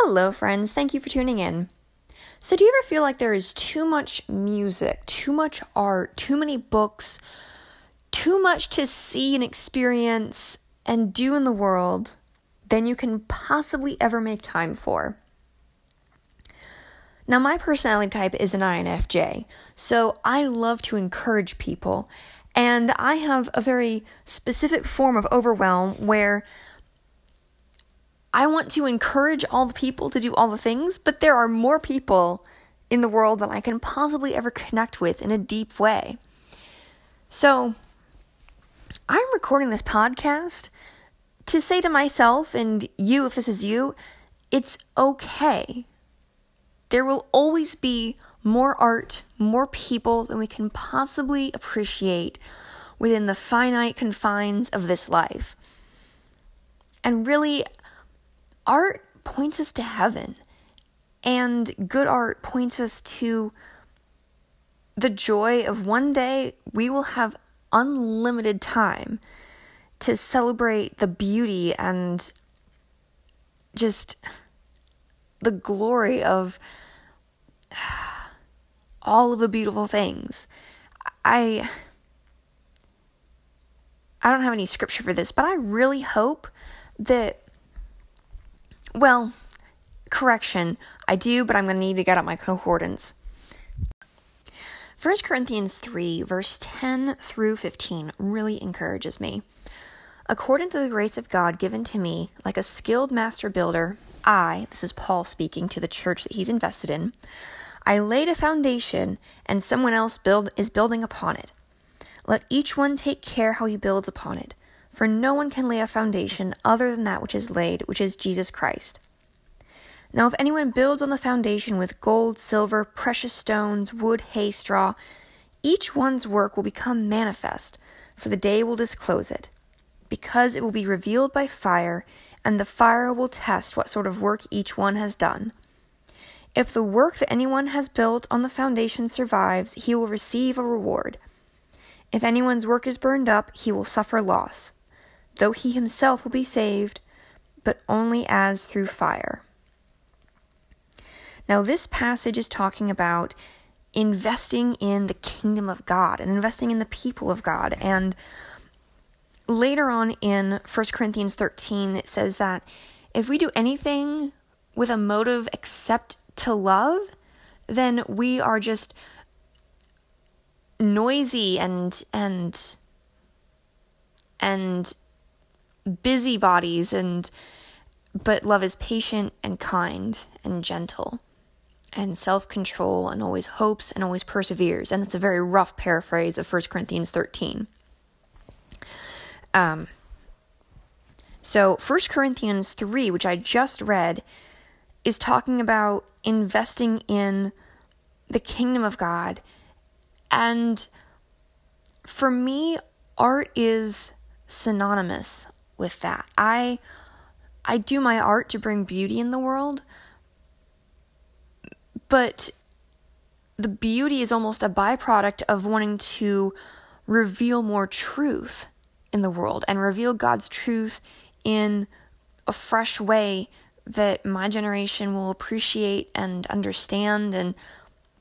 Hello, friends. Thank you for tuning in. So, do you ever feel like there is too much music, too much art, too many books, too much to see and experience and do in the world than you can possibly ever make time for? Now, my personality type is an INFJ, so I love to encourage people, and I have a very specific form of overwhelm where I want to encourage all the people to do all the things, but there are more people in the world than I can possibly ever connect with in a deep way. So, I'm recording this podcast to say to myself and you, if this is you, it's okay. There will always be more art, more people than we can possibly appreciate within the finite confines of this life. And really, art points us to heaven, and good art points us to the joy of one day we will have unlimited time to celebrate the beauty and just the glory of all of the beautiful things. I I don't have any scripture for this, but I really hope that well, correction, I do, but I'm going to need to get out my concordance. 1 Corinthians 3, verse 10 through 15, really encourages me. According to the grace of God given to me, like a skilled master builder, I, this is Paul speaking to the church that he's invested in, I laid a foundation, and someone else build, is building upon it. Let each one take care how he builds upon it. For no one can lay a foundation other than that which is laid, which is Jesus Christ. Now, if anyone builds on the foundation with gold, silver, precious stones, wood, hay, straw, each one's work will become manifest, for the day will disclose it, because it will be revealed by fire, and the fire will test what sort of work each one has done. If the work that anyone has built on the foundation survives, he will receive a reward. If anyone's work is burned up, he will suffer loss though he himself will be saved, but only as through fire. Now, this passage is talking about investing in the kingdom of God and investing in the people of God. And later on in 1 Corinthians 13, it says that if we do anything with a motive except to love, then we are just noisy and and and busybodies and but love is patient and kind and gentle and self-control and always hopes and always perseveres. And it's a very rough paraphrase of 1 corinthians 13 um, so 1 corinthians 3 which i just read is talking about investing in the kingdom of god. And for me art is synonymous with that. I I do my art to bring beauty in the world, but the beauty is almost a byproduct of wanting to reveal more truth in the world and reveal God's truth in a fresh way that my generation will appreciate and understand and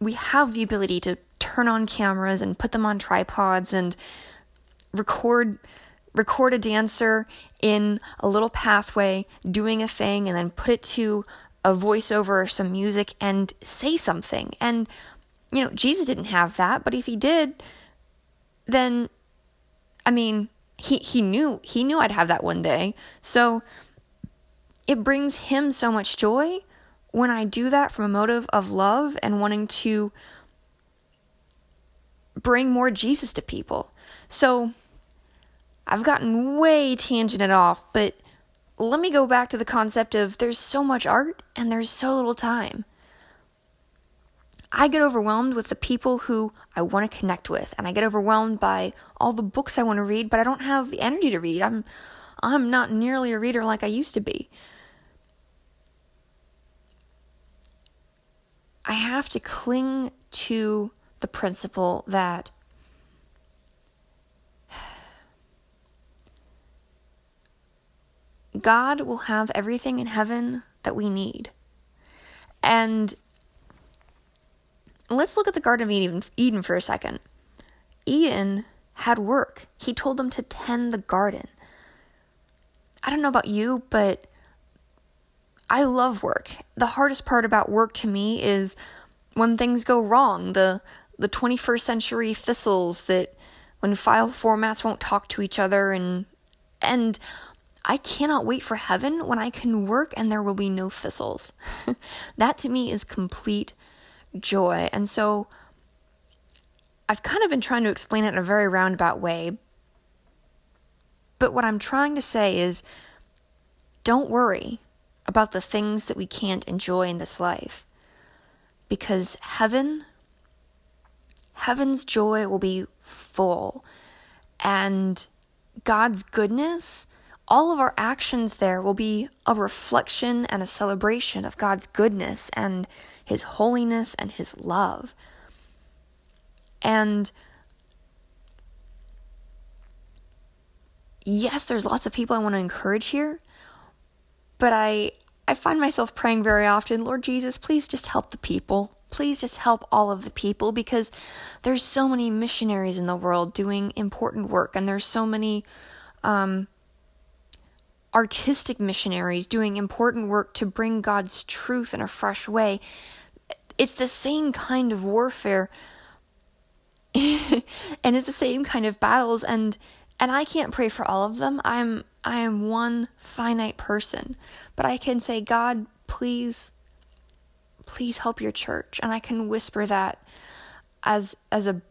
we have the ability to turn on cameras and put them on tripods and record record a dancer in a little pathway doing a thing and then put it to a voiceover or some music and say something. And, you know, Jesus didn't have that, but if he did, then, I mean, he, he knew, he knew I'd have that one day. So it brings him so much joy when I do that from a motive of love and wanting to bring more Jesus to people. So, I've gotten way tangented off, but let me go back to the concept of there's so much art and there's so little time. I get overwhelmed with the people who I want to connect with, and I get overwhelmed by all the books I want to read, but I don't have the energy to read. I'm I'm not nearly a reader like I used to be. I have to cling to the principle that God will have everything in heaven that we need. And let's look at the Garden of Eden, for a second. Eden had work. He told them to tend the garden. I don't know about you, but I love work. The hardest part about work to me is when things go wrong, the the 21st century thistles that when file formats won't talk to each other and and I cannot wait for heaven when I can work and there will be no thistles. that to me is complete joy. And so I've kind of been trying to explain it in a very roundabout way. But what I'm trying to say is don't worry about the things that we can't enjoy in this life. Because heaven, heaven's joy will be full. And God's goodness, all of our actions there will be a reflection and a celebration of God's goodness and His holiness and His love. And yes, there's lots of people I want to encourage here, but I I find myself praying very often, Lord Jesus, please just help the people. Please just help all of the people because there's so many missionaries in the world doing important work and there's so many um, artistic missionaries doing important work to bring God's truth in a fresh way. It's the same kind of warfare and it's the same kind of battles and and I can't pray for all of them. I'm I am one finite person, but I can say, God, please please help your church. And I can whisper that as as a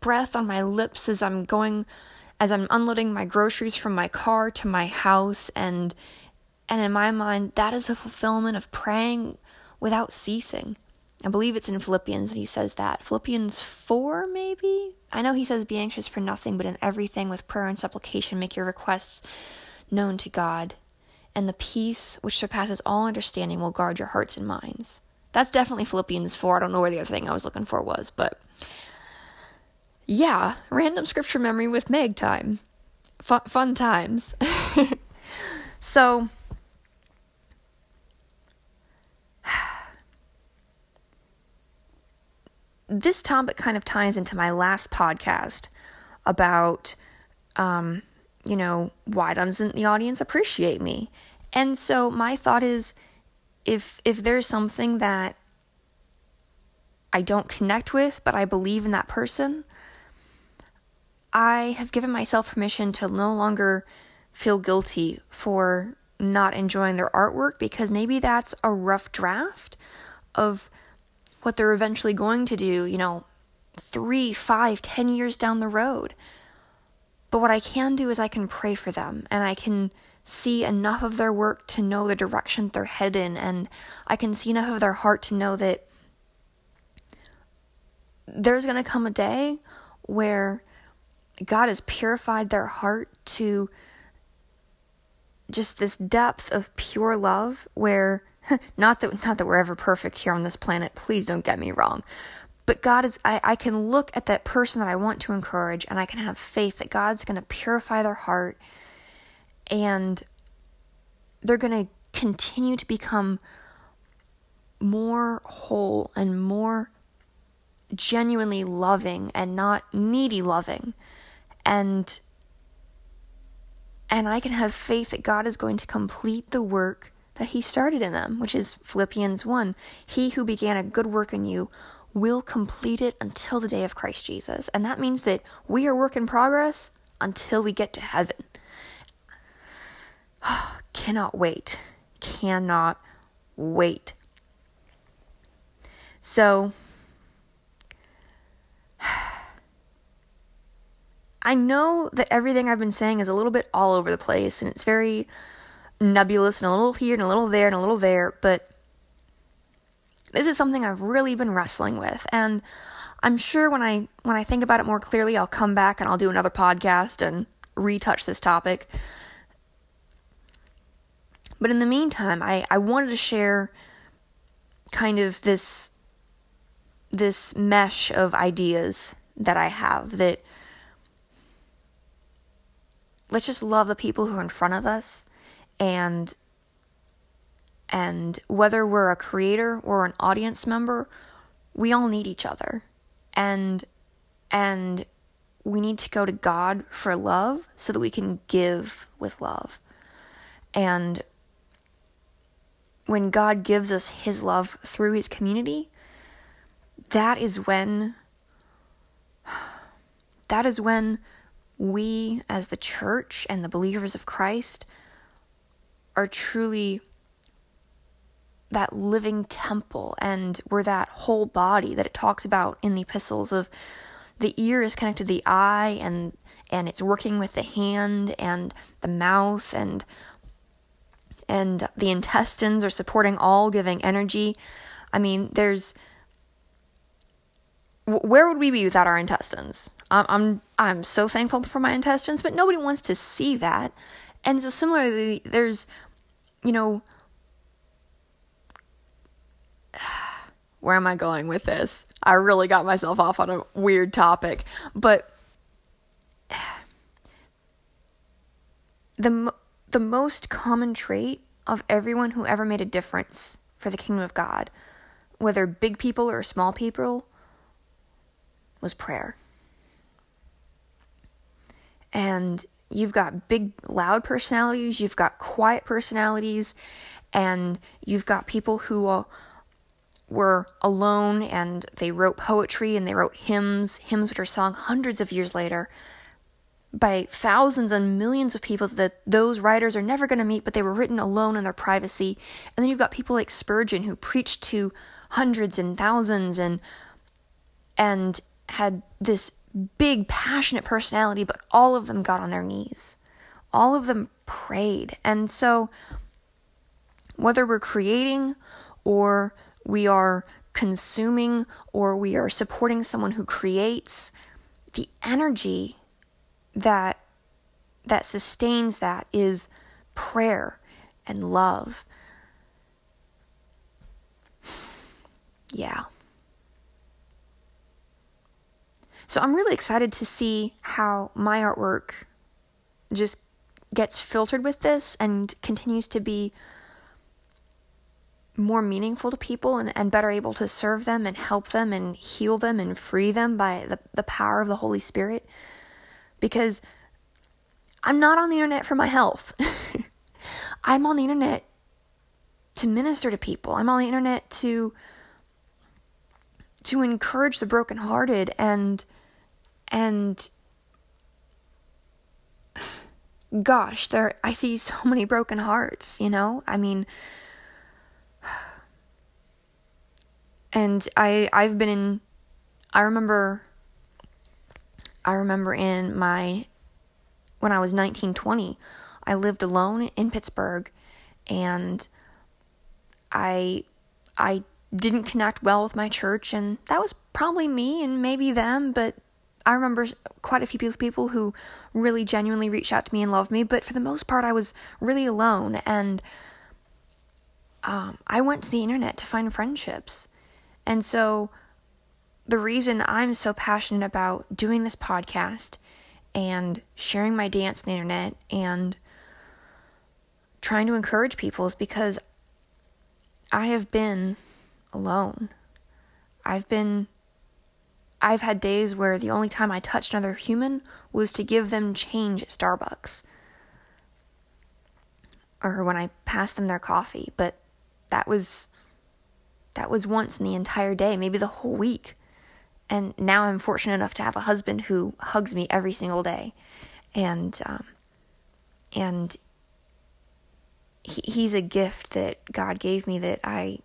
breath on my lips as I'm going as I'm unloading my groceries from my car to my house and and in my mind that is a fulfillment of praying without ceasing. I believe it's in Philippians that he says that. Philippians 4, maybe? I know he says, Be anxious for nothing, but in everything with prayer and supplication, make your requests known to God. And the peace which surpasses all understanding will guard your hearts and minds. That's definitely Philippians 4. I don't know where the other thing I was looking for was, but yeah, random scripture memory with Meg time. Fun, fun times. so, this topic kind of ties into my last podcast about, um, you know, why doesn't the audience appreciate me? And so my thought is, if if there's something that I don't connect with, but I believe in that person, I have given myself permission to no longer feel guilty for not enjoying their artwork because maybe that's a rough draft of what they're eventually going to do, you know, three, five, ten years down the road. But what I can do is I can pray for them and I can see enough of their work to know the direction they're headed in, and I can see enough of their heart to know that there's going to come a day where God has purified their heart to just this depth of pure love where not that not that we're ever perfect here on this planet please don't get me wrong but god is I, I can look at that person that i want to encourage and i can have faith that god's going to purify their heart and they're going to continue to become more whole and more genuinely loving and not needy loving and and I can have faith that God is going to complete the work that he started in them, which is Philippians 1. He who began a good work in you will complete it until the day of Christ Jesus. And that means that we are work in progress until we get to heaven. Cannot wait. Cannot wait. So, I know that everything I've been saying is a little bit all over the place and it's very nebulous and a little here and a little there and a little there, but this is something I've really been wrestling with and I'm sure when I when I think about it more clearly I'll come back and I'll do another podcast and retouch this topic. But in the meantime, I, I wanted to share kind of this this mesh of ideas that I have that let's just love the people who are in front of us and And whether we're a creator or an audience member, we all need each other. And and we need to go to God for love so that we can give with love. And when God gives us his love through his community, that is when that is when we as the church and the believers of Christ are truly that living temple and we're that whole body that it talks about in the epistles of the ear is connected to the eye and and it's working with the hand and the mouth and and the intestines are supporting all giving energy. I mean there's where would we be without our intestines I'm, I'm i'm so thankful for my intestines but nobody wants to see that and so similarly there's you know where am I going with this? I really got myself off on a weird topic, but the the most common trait of everyone who ever made a difference for the kingdom of God, whether big people or small people, was prayer. And you've got big loud personalities, you've got quiet personalities, and you've got people who were alone and they wrote poetry and they wrote hymns, hymns which are sung hundreds of years later by thousands and millions of people that those writers are never going to meet, but they were written alone in their privacy. And then you've got people like Spurgeon who preached to hundreds and thousands and and had this big passionate personality, but all of them got on their knees. All of them prayed. And so whether we're creating or we are consuming or we are supporting someone who creates, the energy that that sustains that is prayer and love. Yeah. So I'm really excited to see how my artwork just gets filtered with this and continues to be more meaningful to people and, and better able to serve them and help them and heal them and free them by the, the power of the Holy Spirit. Because I'm not on the internet for my health. I'm on the internet to minister to people. I'm on the internet to to encourage the brokenhearted and and gosh, there I see so many broken hearts, you know? I mean, and I I've been in I remember I remember in my when I was 19 20 I lived alone in Pittsburgh and I I didn't connect well with my church and that was probably me and maybe them but I remember quite a few people who really genuinely reached out to me and loved me but for the most part I was really alone and um, I went to the internet to find friendships and so, the reason I'm so passionate about doing this podcast and sharing my dance on the internet and trying to encourage people is because I have been alone. I've been I've had days where the only time I touched another human was to give them change at Starbucks. Or when I passed them their coffee, but that was that was once in the entire day, maybe the whole week. And now I'm fortunate enough to have a husband who hugs me every single day. And, um, and he, he's a gift that God gave me that I,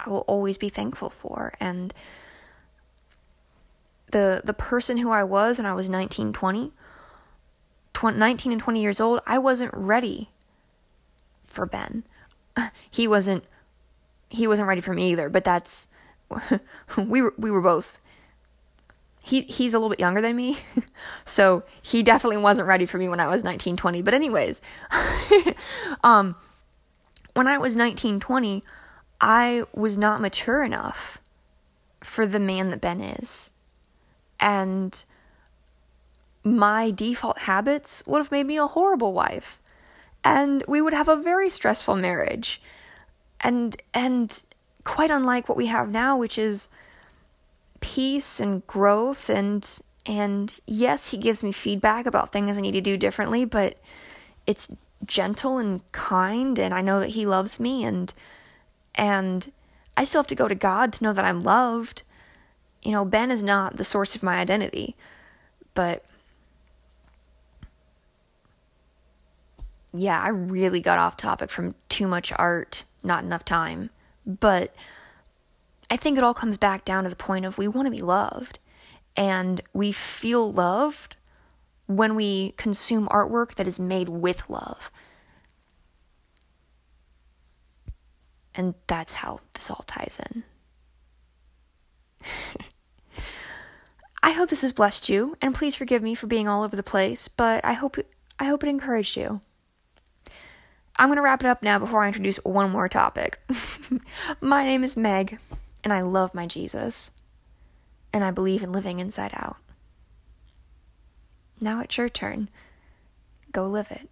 I will always be thankful for. And the, the person who I was when I was 19, 20, 20 19 and 20 years old, I wasn't ready for Ben. He wasn't he wasn't ready for me either, but that's we were we were both he he's a little bit younger than me. so he definitely wasn't ready for me when I was 19, 20. But anyways, um when I was 19, 20, I was not mature enough for the man that Ben is. And my default habits would have made me a horrible wife. And we would have a very stressful marriage and and quite unlike what we have now, which is peace and growth and and yes, he gives me feedback about things I need to do differently, but it's gentle and kind and I know that he loves me and and I still have to go to God to know that I'm loved. You know, Ben is not the source of my identity, but yeah, I really got off topic from too much art, not enough time. But I think it all comes back down to the point of we want to be loved. And we feel loved when we consume artwork that is made with love. And that's how this all ties in. I hope this has blessed you, and please forgive me for being all over the place, but I hope I hope it encouraged you. I'm going to wrap it up now before I introduce one more topic. my name is Meg, and I love my Jesus, and I believe in living inside out. Now it's your turn. Go live it.